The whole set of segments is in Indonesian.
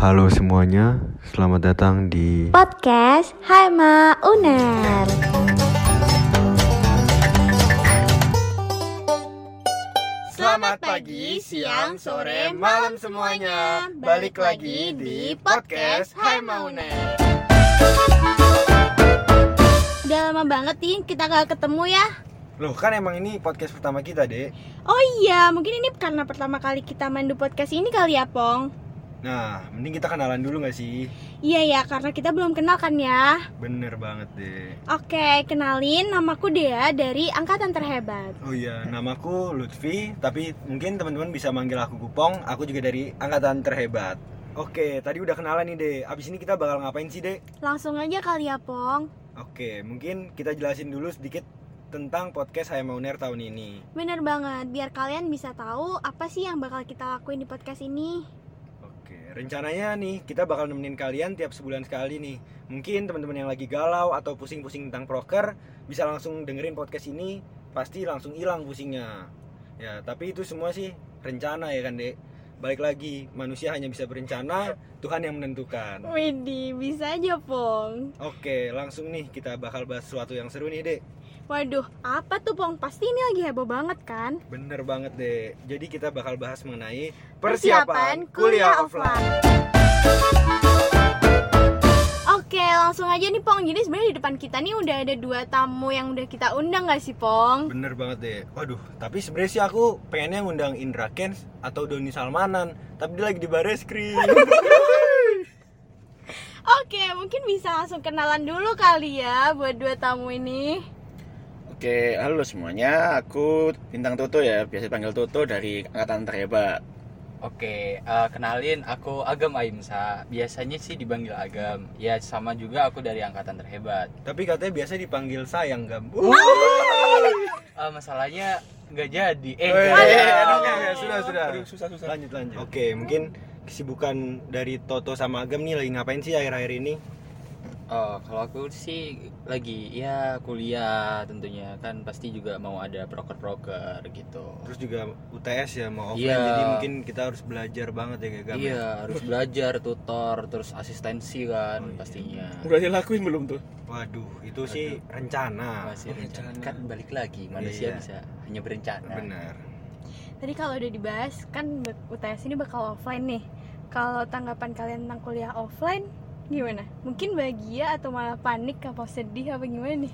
Halo semuanya, selamat datang di Podcast Hai Ma Uner. Selamat pagi, siang, sore, malam semuanya. Balik lagi di podcast Hai Mauner. Udah lama banget nih kita gak ketemu ya. Loh kan emang ini podcast pertama kita dek Oh iya, mungkin ini karena pertama kali kita mandu podcast ini kali ya, Pong. Nah mending kita kenalan dulu gak sih? Iya ya, karena kita belum kenal kan ya. Bener banget deh Oke, kenalin namaku Dea dari Angkatan Terhebat. Oh iya namaku Lutfi Tapi mungkin teman-teman bisa manggil aku Gupong Aku juga dari Angkatan Terhebat Oke tadi udah kenalan nih dek Abis ini kita bakal ngapain sih dek? Langsung aja kali ya, Pong. Oke mungkin kita jelasin dulu sedikit tentang podcast Hai Mauner tahun ini Bener banget, biar kalian bisa tahu apa sih yang bakal kita lakuin di podcast ini. Rencananya nih kita bakal nemenin kalian tiap sebulan sekali nih. Mungkin teman-teman yang lagi galau atau pusing-pusing tentang proker bisa langsung dengerin podcast ini, pasti langsung hilang pusingnya. Ya, tapi itu semua sih rencana ya kan, Dek. Balik lagi, manusia hanya bisa berencana, Tuhan yang menentukan. Widih, bisa aja, Pong. Oke, langsung nih kita bakal bahas sesuatu yang seru nih, Dek. Waduh, apa tuh, Pong? Pasti ini lagi heboh banget kan? Bener banget, Dek. Jadi kita bakal bahas mengenai Persiapan kuliah offline. Oke, langsung aja nih Pong. Jadi sebenarnya di depan kita nih udah ada dua tamu yang udah kita undang gak sih Pong? Bener banget deh. Waduh, tapi sebenarnya sih aku pengennya ngundang Indra Kens atau Doni Salmanan, tapi dia lagi di baris krim. Oke, mungkin bisa langsung kenalan dulu kali ya buat dua tamu ini. Oke, halo semuanya. Aku Bintang Toto ya, biasa dipanggil Toto dari Angkatan Terhebat. Oke, eh, kenalin aku Agam Aimsa. Biasanya sih dipanggil Agam. Ya sama juga aku dari angkatan terhebat. tapi katanya biasa dipanggil sayang gam. Eh, masalahnya nggak jadi. Eh, Oke, nggak jadi. oke, oke, sudah sudah. Aduh, susah susah. Lanjut lanjut. Oke, mungkin kesibukan dari Toto sama Agam nih lagi ngapain sih akhir-akhir ini? Oh, kalau aku sih lagi ya kuliah tentunya kan pasti juga mau ada proker-proker gitu. Terus juga UTS ya mau offline, Iya. jadi mungkin kita harus belajar banget ya kayak ya? Iya, harus belajar, tutor, terus asistensi kan Oh, iya. pastinya. Udah dilakuin belum tuh? Waduh, itu sih rencana. Masih Oh, rencana. rencana. Kan balik lagi manusia Iya. bisa hanya berencana. Benar. Tadi kalau udah dibahas kan UTS ini bakal offline nih. Kalau tanggapan kalian tentang kuliah offline gimana? Mungkin bahagia atau malah panik apa sedih apa gimana nih?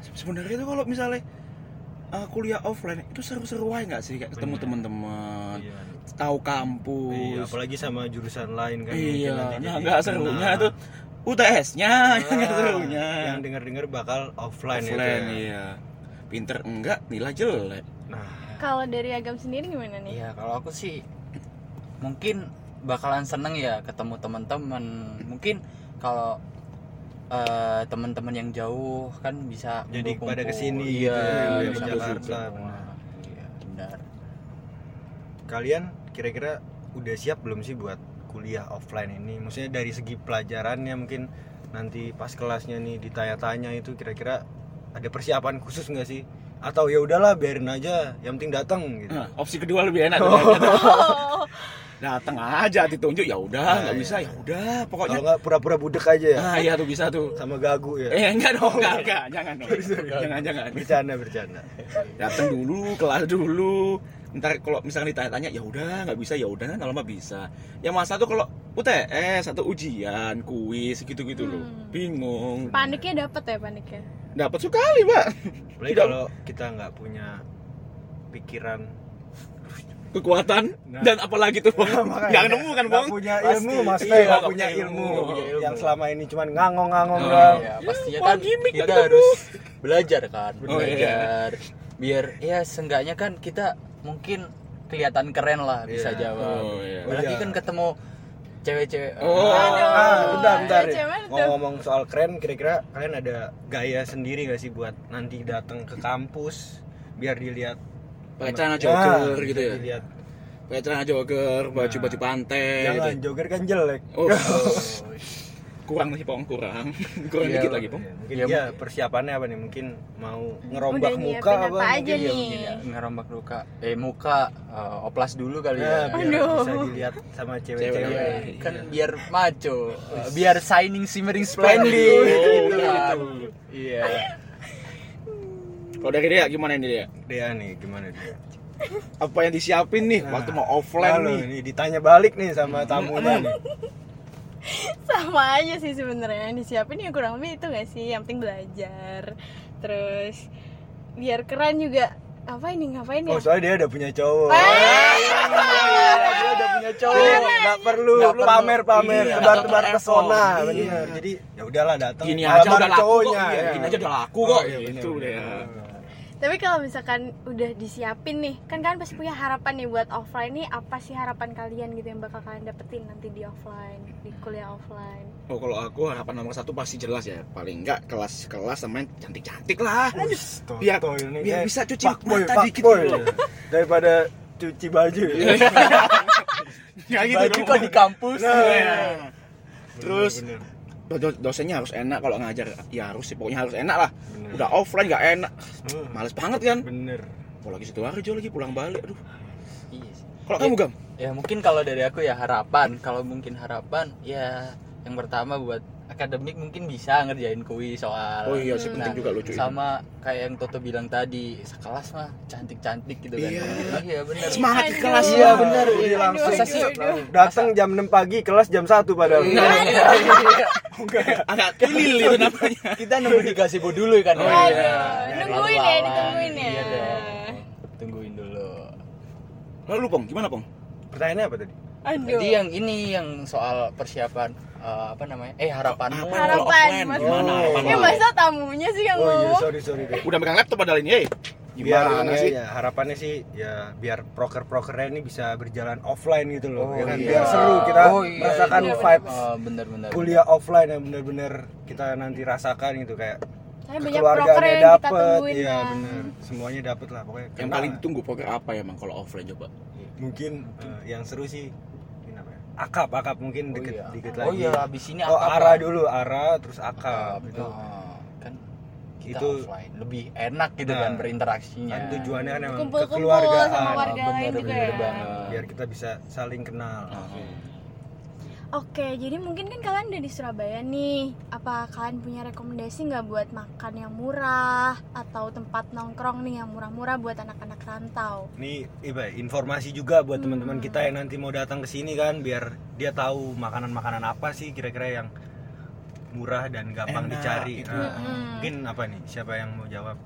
Se- Sebenarnya itu kalau misalnya uh, kuliah offline itu seru-seru aja nggak sih kayak ketemu teman-teman, Iya. tahu kampus. Iya, apalagi sama jurusan lain kan. Iya, mungkin nanti nah nggak serunya tuh UTS-nya yang nggak Ah, serunya. Yang denger-denger bakal offline, Offline, ya. iya. Pinter enggak nilai jelek. Nah, Kalau dari agam sendiri gimana nih? Iya, kalau aku sih mungkin bakalan seneng ya ketemu teman-teman. Mungkin kalau eh, teman-teman yang jauh kan bisa Jadi kumpul-kumpul. pada ke sini iya, gitu ya, bisa ke kumpul Jakarta. Iya, benar. kalian kira-kira udah siap belum sih buat kuliah offline ini? Maksudnya dari segi pelajarannya mungkin nanti pas kelasnya nih ditanya-tanya itu kira-kira ada persiapan khusus nggak sih? Atau ya udahlah biarin aja, yang penting datang gitu. Nah, opsi kedua lebih enak. Oh, Datang aja ditunjuk ya udah, Nah, nggak iya. bisa ya udah, pokoknya. Kalau nggak pura-pura budek aja ya, Ah iya tuh bisa tuh. sama gagu ya. Eh enggak dong, enggak, enggak, jangan dong. Jangan, jangan. Bercanda bercanda. Datang dulu, kelas dulu. Ntar kalau misalnya ditanya-tanya ya udah nggak bisa ya udah kalau mah bisa. Yang masa tuh kalau UTS atau ujian, kuis gitu-gitu loh. Hmm. Bingung. paniknya dapet ya paniknya. Dapat sekali, Pak. Apalagi kalau kita nggak punya pikiran Kekuatan Nah. dan apalagi tuh, Bang. Makanya Nggak nemu kan, Bang? punya Pasti. ilmu maksudnya Iya, nggak punya punya ilmu, ilmu, punya ilmu. yang selama ini cuman ngangong-ngangong Oh, doang Iya, pastinya mau kan kita harus belajar kan, Oh, iya. belajar. Biar ya seenggaknya kan kita mungkin kelihatan keren lah bisa Iya. jawab. Oh, iya. Apalagi Iya. kan ketemu cewek-cewek. Oh. Aduh. Ah, bentar, bentar. Iya. Ngomong-ngomong soal keren, kira-kira kalian ada gaya sendiri gak sih buat nanti datang ke kampus biar dilihat Pakai celana jogger gitu bisa ya. Dilihat. Pakai celana jogger, baju-baju pantai Jangan gitu. jogger kan jelek. Oh, kurang sih pong kurang kurang Iya, dikit lagi pong Ya, mungkin Ya, ya persiapannya apa nih? Mungkin mau ngerombak Udah muka apa? apa aja mungkin ya, nih? Iya, ngerombak luka eh muka eh, oplas dulu kali Ya, ya biar Aduh. bisa dilihat sama Cewek. cewek-cewek. Iya. kan biar maco eh, biar shining simmering Splendid. splendid Gitu, kan. gitu. iya kalau dari dia gimana ini dia Dia nih gimana dia? apa yang disiapin nih Nah, waktu mau offline Lalu nih nih ditanya balik nih sama tamunya nih. sama aja sih sebenarnya yang disiapin ya kurang lebih itu gak sih yang penting belajar terus biar keren juga apa ini ngapain ya Oh, soalnya dia udah punya cowok. Eh. dia udah punya cowok. Nggak perlu pamer-pamer, Iya, tebar-tebar pesona. Iya. Jadi ya udahlah datang. gini aja udah laku kok cowoknya. Iya, ya. gini aja udah laku Oh, kok iya, bener. Tapi kalau misalkan udah disiapin nih kan kalian pasti punya harapan nih buat offline nih apa sih harapan kalian gitu yang bakal kalian dapetin nanti di offline di kuliah offline Oh kalau aku harapan nomor satu pasti jelas ya paling enggak kelas kelas sama yang cantik cantik lah Biar- biar kayak bisa cuci mata dikit gitu. daripada cuci baju. ya gitu baju kok di kampus Nah. Iya. terus Bener, dosennya harus enak kalau ngajar ya harus sih pokoknya harus enak lah. Bener. udah offline nggak enak. Hmm, males banget kan? Bener. kalau lagi sidoarjo lagi pulang balik aduh. Iya sih. kalau kamu gam? ya mungkin kalau dari aku ya harapan. Kalau mungkin harapan ya yang pertama buat akademik mungkin bisa ngerjain kuis soal oh iya sih Hmm. penting juga lucu itu sama kayak yang Toto bilang tadi sekelas mah cantik-cantik gitu kan Iya. iya benar semangat di kelas Iya, ya. Jadi Iya. langsung Masa sih datang jam 6 pagi, kelas jam 1 padahal. Iya, iya, iya. agak kilil itu namanya kita nunggu di gazebo dulu kan Oh, ya iya. Aduh, nungguin ya, ditungguin ya. Iya dong. tungguin dulu lalu pong gimana pong Pertanyaannya apa tadi? Aduh. jadi yang ini yang soal persiapan eh, apa namanya eh harapanmu Apa? harapan mas gimana? Oh. Harapan ya masa tamunya sih yang Oh iya, ngomong sorry sorry deh. udah megang laptop padahal ini eh Biar gimana ya, sih ya, harapannya sih ya biar proker-prokernya ini bisa berjalan offline gitu loh. Oh, ya kan? iya. Biar seru kita Oh, iya, merasakan iya, vibes Eh, bener-bener kuliah offline yang bener-bener kita nanti rasakan gitu kayak saya banyak proker keluarganya yang kita dapet, tungguin iya kan bener. Semuanya dapet lah pokoknya. yang paling ditunggu poker apa ya emang kalau offline coba mungkin eh, yang seru sih ya? Akap, akap mungkin Oh, dikit iya. dikit oh lagi. iya habis ini Oh, akap ara lah. dulu, ara terus akap Akap, itu. oh, kan kita Itu- offline lebih enak gitu Nah, kan berinteraksinya Kan tujuannya kan emang kekeluargaan. sama Oh, warga lain bener, juga bener ya banget. biar kita bisa saling kenal. Oke, jadi mungkin kan kalian udah di Surabaya nih. Apa kalian punya rekomendasi nggak buat makan yang murah atau tempat nongkrong nih yang murah-murah buat anak-anak rantau? Ini iba, informasi juga buat Hmm. teman-teman kita yang nanti mau datang ke sini kan biar dia tahu makanan-makanan apa sih kira-kira yang murah dan gampang Enak, dicari. gitu. Nah, Mm-mm. mungkin apa nih? Siapa yang mau jawab?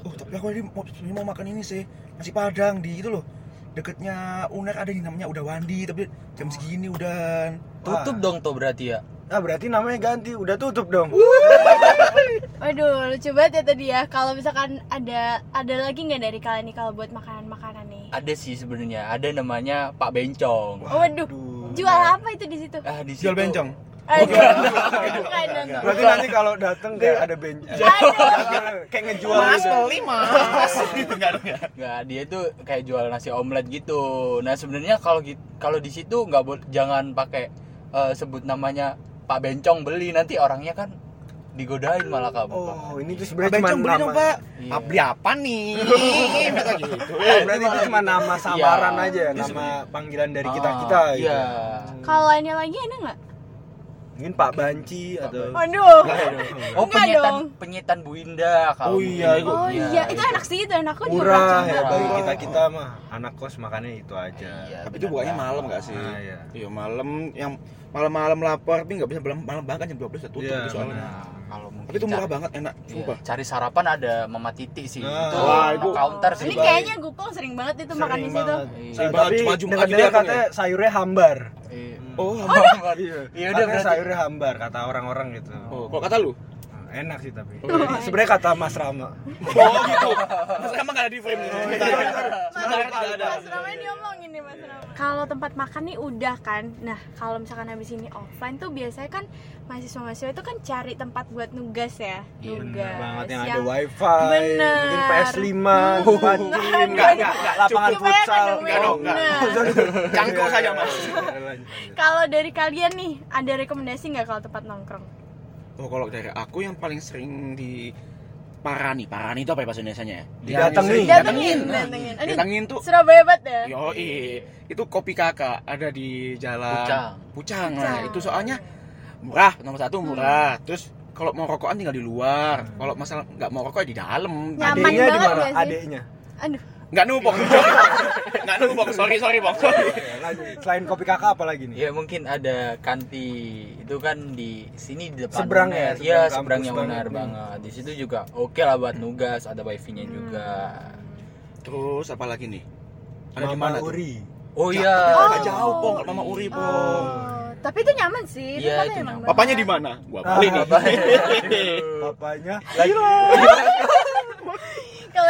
oh tapi aku ini mau, ini mau makan ini sih nasi padang di itu loh deketnya uner ada yang namanya udah wandi tapi jam segini udah tutup Wah. dong tuh berarti ya Ah, berarti namanya ganti, udah tutup dong. Waduh, lucu banget ya tadi ya. Kalau misalkan ada ada lagi nggak dari kalian nih kalau buat makanan-makanan nih? ada sih sebenarnya ada namanya Pak Bencong waduh. Aduh. Jual apa itu di situ? ah di jual situ- bencong Aduh, bukan. Berarti nanti kalau datang kayak ada bench. kayak ngejual gitu. mas gitu nggak ada Nggak, dia tuh kayak jual nasi omelet gitu. Nah sebenarnya kalau kalau di situ nggak boleh jangan pakai eh, sebut namanya Pak Bencong beli nanti orangnya kan digodain malah kamu. Oh, ini tuh sebenarnya cuma bencong beli dong nama. pak Iya. Beli apa nih kata gitu Oh, berarti itu cuma nama samaran Iya. aja, nama panggilan dari kita-kita Ah, gitu. Iya. Kalau lainnya lagi ada nggak? Mungkin Pak Banci atau Waduh. Oh Enggak penyetan dong. penyetan Bu Indah kalau Oh iya, itu. Oh iya, itu enak sih itu enak kok juga murah ya bagi kita kita mah anak kos makannya itu aja. Iya, tapi itu bukannya malam nggak sih Ah, iya. iya malam yang malam-malam lapar tapi nggak bisa malam malam banget jam 12 udah tutup Iya, itu soalnya Nah, kalau mungkin tapi itu murah cari- banget enak iya, sumpah cari sarapan ada Mama Titi sih. Nah. itu Wah, itu- counter sih. Ini kayaknya Gupong sering banget itu makan di Sering situ. Iya. Banget, cuma Jumat katanya sayurnya hambar. Iya. oh Iya Iya, udah katanya berarti sayurnya hambar kata orang-orang gitu. oh kalau kata lu enak sih tapi Oh, sebenarnya kata Mas Rama Oh gitu. Mas emang gak ada di frame. Sebentar Mas, tidak ada. Mas Rama diomongin nih Mas Rama. Kalau tempat makan nih udah kan. Nah, kalau misalkan habis ini offline tuh biasanya kan mahasiswa-mahasiswa itu kan cari tempat buat nugas ya. Iya, nugas. Banget yang ada wifi Bener. mungkin PS5 tempat gym Enggak, enggak, enggak. lapangan futsal Enggak dong, enggak. Nah. Cangkok saja mas. Kalau dari kalian nih, ada rekomendasi nggak kalau tempat nongkrong? Oh kalau dari aku yang paling sering di Parani, Parani itu apa ya bahasa Indonesia-nya ya? Didatengin. Datengin, Nah, datengin. Aduh, Datengin tuh Surabaya banget ya. Yo, itu kopi kakak ada di jalan Pucang. Pucang. Nah, Pucang. itu soalnya murah, nomor satu murah. Terus kalau mau rokokan tinggal di luar. Kalau masalah nggak mau rokok ya di dalam. Adeknya di mana adeknya Aduh, Nggak numpuk. nggak numpuk. Sorry, sorry, Bang. Sorry. Ya, lanjut. selain kopi kakak apa lagi nih Ya mungkin ada kanti itu kan di sini di depan Seberang UNER. ya, Iya, seberangnya kampus UNER banget. Di situ juga oke lah buat nugas, ada wifi-nya Hmm. juga. Terus apa lagi nih? Ada di Mama mana tuh? Uri Oh iya. Oh. jauh, Pong. Kalau Mama Uri, Pong. Oh, tapi itu nyaman sih. Iya, itu nyaman. Papanya di mana? Gua balik nih. papanya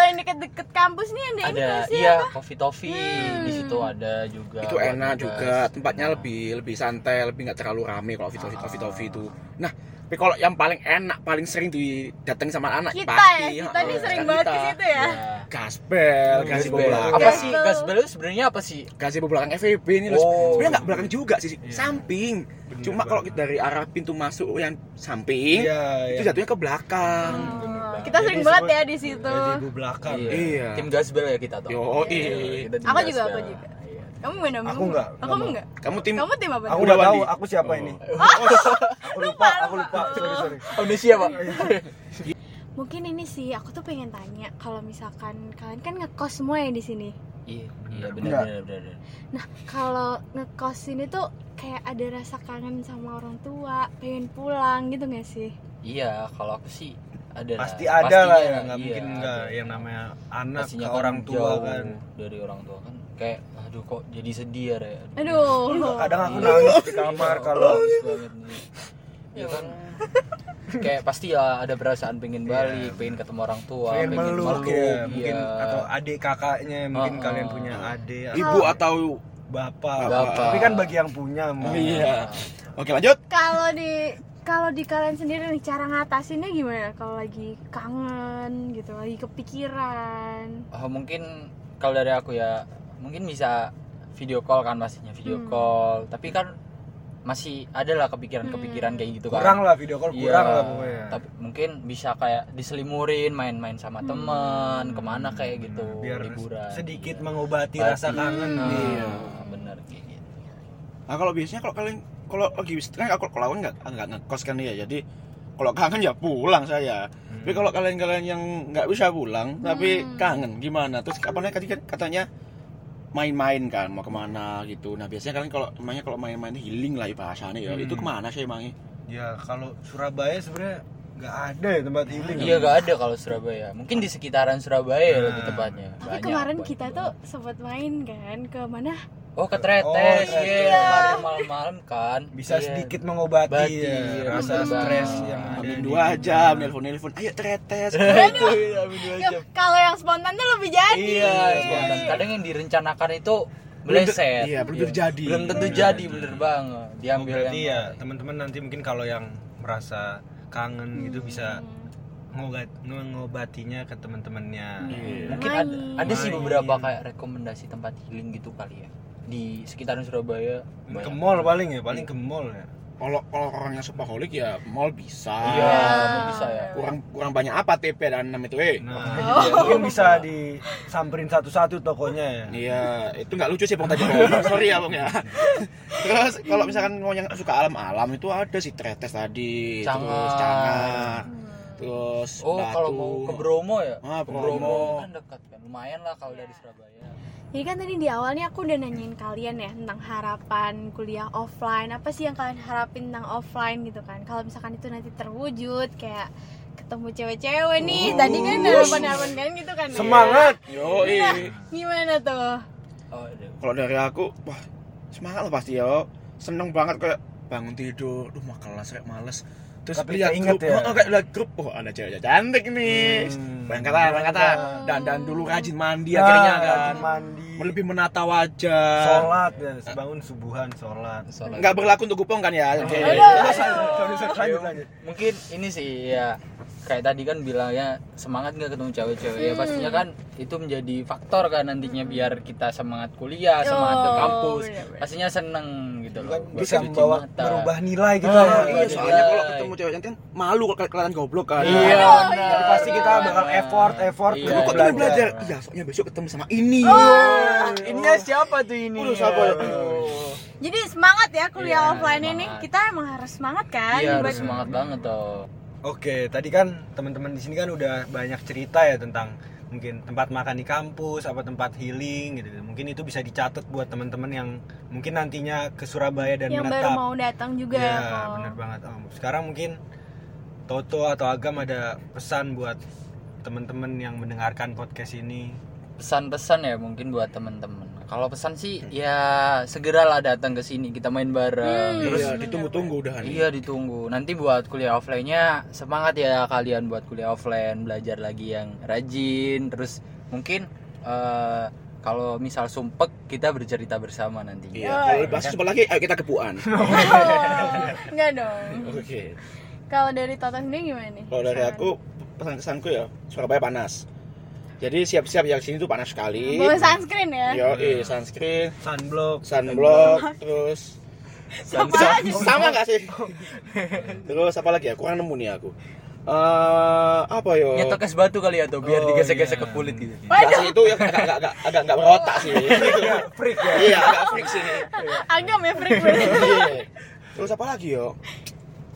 Kalau yang deket-deket kampus nih ada, ini ada sih iya apa? coffee toffee Hmm. di situ ada juga. itu enak juga tempatnya Nah. lebih lebih santai lebih nggak terlalu rame kalau coffee coffee coffee coffee itu nah tapi kalau yang paling enak paling sering didatangi sama anak Kita pasti ya, kita nih sering banget ke situ ya. Iya. gaspel Gasbel. gazebo belakang Apa Gasbel. sih gasbel itu sebenarnya apa sih? gazebo belakang FEB ini loh Oh. sebenarnya nggak belakang juga sih Iya. samping Bener cuma kalau dari arah pintu masuk yang samping iya itu iya. jatuhnya ke belakang Oh, banget. Kita sering banget ya di situ. Gazebo belakang Iya. Tim gasbel ya kita tuh. Yo, Iya, iya. kita tim Aku juga, aku juga. Iya. Kamu mana? Aku enggak, Aku enggak kamu tim Kamu tim apa? aku Udah, tahu aku siapa Oh. ini aku lupa aku lupa sorry sorry Oh, siap, Pak? Mungkin ini sih aku tuh pengen tanya kalau misalkan kalian kan ngekos semua ya di sini. Iya, iya benar benar benar. Nah, kalau ngekos ini tuh kayak ada rasa kangen sama orang tua, pengen pulang gitu gak sih? Iya, kalau aku sih ada lah. pasti ada lah ya nggak iya, mungkin enggak ada. yang namanya anak Pastinya ke kan orang tua jauh kan dari orang tua kan kayak aduh kok jadi sedih ya Re. Aduh. kadang aku Iya. nangis di kamar kalau. Ya kan kayak pasti ya ada perasaan pengen balik, pengen ketemu orang tua, pengen meluk ya mungkin iya. atau adik kakaknya mungkin kalian punya adik ibu atau bapak. Bapak. tapi kan bagi yang punya mah. Iya. oke lanjut Kalau di kalau di kalian sendiri nih cara ngatasinnya gimana kalau lagi kangen gitu, lagi kepikiran? Oh, mungkin kalau dari aku ya mungkin bisa video call kan pastinya video Hmm. call tapi kan masih ada lah kepikiran-kepikiran kayak gitu kan kurang lah video call Iya, kurang lah pokoknya tapi mungkin bisa kayak diselimurin main-main sama Hmm. teman ke mana kayak gitu biar liburan sedikit Iya. mengobati Pasti. rasa kangen Nah, iya. bener kayak gitu Nah kalau biasanya kalau kalian kalau lagi kan kalau kalau aku nggak nggak ngekos kan ya jadi kalau kangen ya pulang saya. Hmm. Tapi kalau kalian-kalian yang nggak bisa pulang tapi Hmm. kangen gimana? Terus apa namanya tadi kan katanya main-main kan mau ke mana gitu. Nah biasanya kalian kalau namanya kalau main-main healing lah bahasanya ya. Hmm. Itu ke mana sih emangnya? ya kalau Surabaya sebenarnya nggak ada ya tempat healing iya gak ada kalau Surabaya mungkin di sekitaran Surabaya ya Nah. lebih tepatnya Tapi Banyak kemarin kita itu. tuh sempat main kan ke mana? Oh ke Tretes Oh, iya Tretes. kemarin malam-malam kan bisa Iya. sedikit mengobati Bati, ya, iya, rasa stres yang ada Amin di dua jam nelpon-nelpon. Ayo tretes. itu amin dua jam. kalau yang spontan tuh lebih jadi. iya spontan. kadang yang direncanakan itu meleset Iya, belum tentu jadi. belum tentu jadi bener banget Oh, diambil berarti yang ya teman-teman nanti mungkin kalau yang merasa kangen gitu bisa ngobat ngobatinya ke teman-temannya Iya. mungkin ada, ada sih beberapa kayak rekomendasi tempat healing gitu kali ya di sekitaran Surabaya ke banyak. mall paling ya paling ke mall ya Kalau kalau orang yang shopaholic ya mall bisa. iya mungkin bisa ya Kurang kurang banyak apa TP dan 6 itu eh. nah ya, mungkin bisa disamperin satu-satu tokonya ya Iya, itu nggak lucu sih Bang tadi. Sorry ya Bang ya. Terus kalau misalkan mau yang suka alam-alam itu ada sih tretes tadi, terus Cangar. terus oh batu. kalau mau ke Bromo ya Ah, Ke Bromo. kan dekat kan lumayan lah kalau dari Surabaya Jadi kan tadi di awalnya aku udah nanyain kalian ya tentang harapan kuliah offline. Apa sih yang kalian harapin tentang offline gitu kan? Kalau misalkan itu nanti terwujud kayak ketemu cewek-cewek nih. Tadi kan harapan-harapan kalian gitu kan? ya? semangat Yo, Gimana tuh? oh kalau dari aku, wah semangat lah pasti ya. Seneng banget kayak bangun tidur, duh mau kelas kayak males. terus Tapi lihat keinget grup ya? oh, kayak lihat grup oh ada cewek cantik nih Hmm. berangkat lah berangkat lah dan dan dulu rajin mandi akhirnya kan rajin mandi lebih menata wajah. Sholat ya bangun subuhan sholat. Sholat. nggak berlaku untuk gupong kan ya? Oke. lanjut lanjut. Mungkin ini sih ya kayak tadi kan bilangnya semangat nggak ketemu cewek-cewek. Ya pastinya kan itu menjadi faktor kan nantinya biar kita semangat kuliah semangat ke kampus. pastinya seneng gitu loh kan bisa membawa mata. merubah nilai gitu Ah, ya iya Nilai. soalnya kalau ketemu cewek cantik malu kalau kelihatan goblok kan iya. Jadi pasti kita bakal effort effort Iya. kok belajar. temen belajar? Iya, soalnya besok ketemu sama ini. ininya siapa tuh ini Udah siapa ya? Jadi semangat ya kuliah Iya, offline ini. semangat. Kita emang harus semangat kan? iya buat- harus semangat banget toh Oke, tadi kan teman-teman di sini kan udah banyak cerita ya tentang mungkin tempat makan di kampus, apa tempat healing gitu. Mungkin itu bisa dicatat buat teman-teman yang mungkin nantinya ke Surabaya dan yang baru menetap. mau datang juga Iya, kok. bener banget Om. Sekarang mungkin Toto atau Agam ada pesan buat teman-teman yang mendengarkan podcast ini. pesan-pesan ya mungkin buat temen-temen kalau pesan sih ya segeralah datang ke sini kita main bareng Hmm. terus Iya, ditunggu-tunggu udah. Iya ditunggu. Nanti buat kuliah offline-nya semangat ya kalian buat kuliah offline, belajar lagi yang rajin. Terus mungkin eh, kalau misal sumpek kita bercerita bersama nanti. Iya, kalau bahas sebentar lagi ayo kita kepuan. Enggak dong. Oke. Kalau dari Toto sendiri gimana nih? Kalau dari aku pesan kesanku ya, Surabaya panas. Jadi siap-siap yang sini tuh panas sekali. Bawa sunscreen ya? Yo, eh sunscreen, Sunblock. sunblock, terus aja. sama nggak sih? terus apa lagi ya? Kurang nemu nih aku. Eh apa yo? Nyetok es batu kali ya tuh biar Oh, digesek-gesek iya. ke kulit gitu. Sih itu yang agak agak agak agak nggak berotak sih. Freak ya. Iya, agak freak sih. Agam ya freak. Iya. Terus apa lagi yo?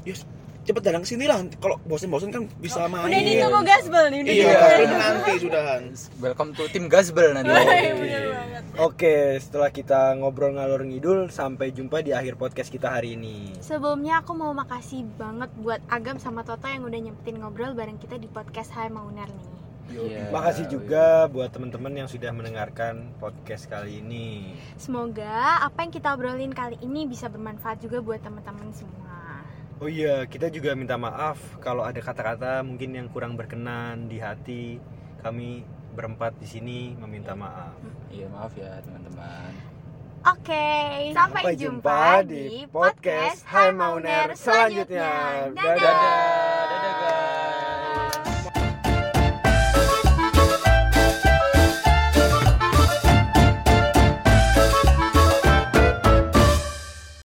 Yes, cepet datang ke sini lah. Kalau bosen-bosen kan bisa main. Udah ditunggu gasbel nih. Udah Iya, gasbel menanti sudahan. Welcome to tim Gasbel nanti. Bener banget. Oke, setelah kita ngobrol ngalor ngidul, sampai jumpa di akhir podcast kita hari ini. Sebelumnya aku mau makasih banget buat Agam sama Toto yang udah nyempetin ngobrol bareng kita di podcast Hai Mauner nih. Iya. Makasih juga buat teman-teman yang sudah mendengarkan podcast kali ini. Semoga apa yang kita obrolin kali ini bisa bermanfaat juga buat teman-teman semua. Oh iya, kita juga minta maaf kalau ada kata-kata mungkin yang kurang berkenan di hati. Kami berempat di sini meminta maaf. Iya maaf ya teman-teman. Oke, sampai, Sampai jumpa, di podcast Hai Mauner selanjutnya. Dadah. Dadah.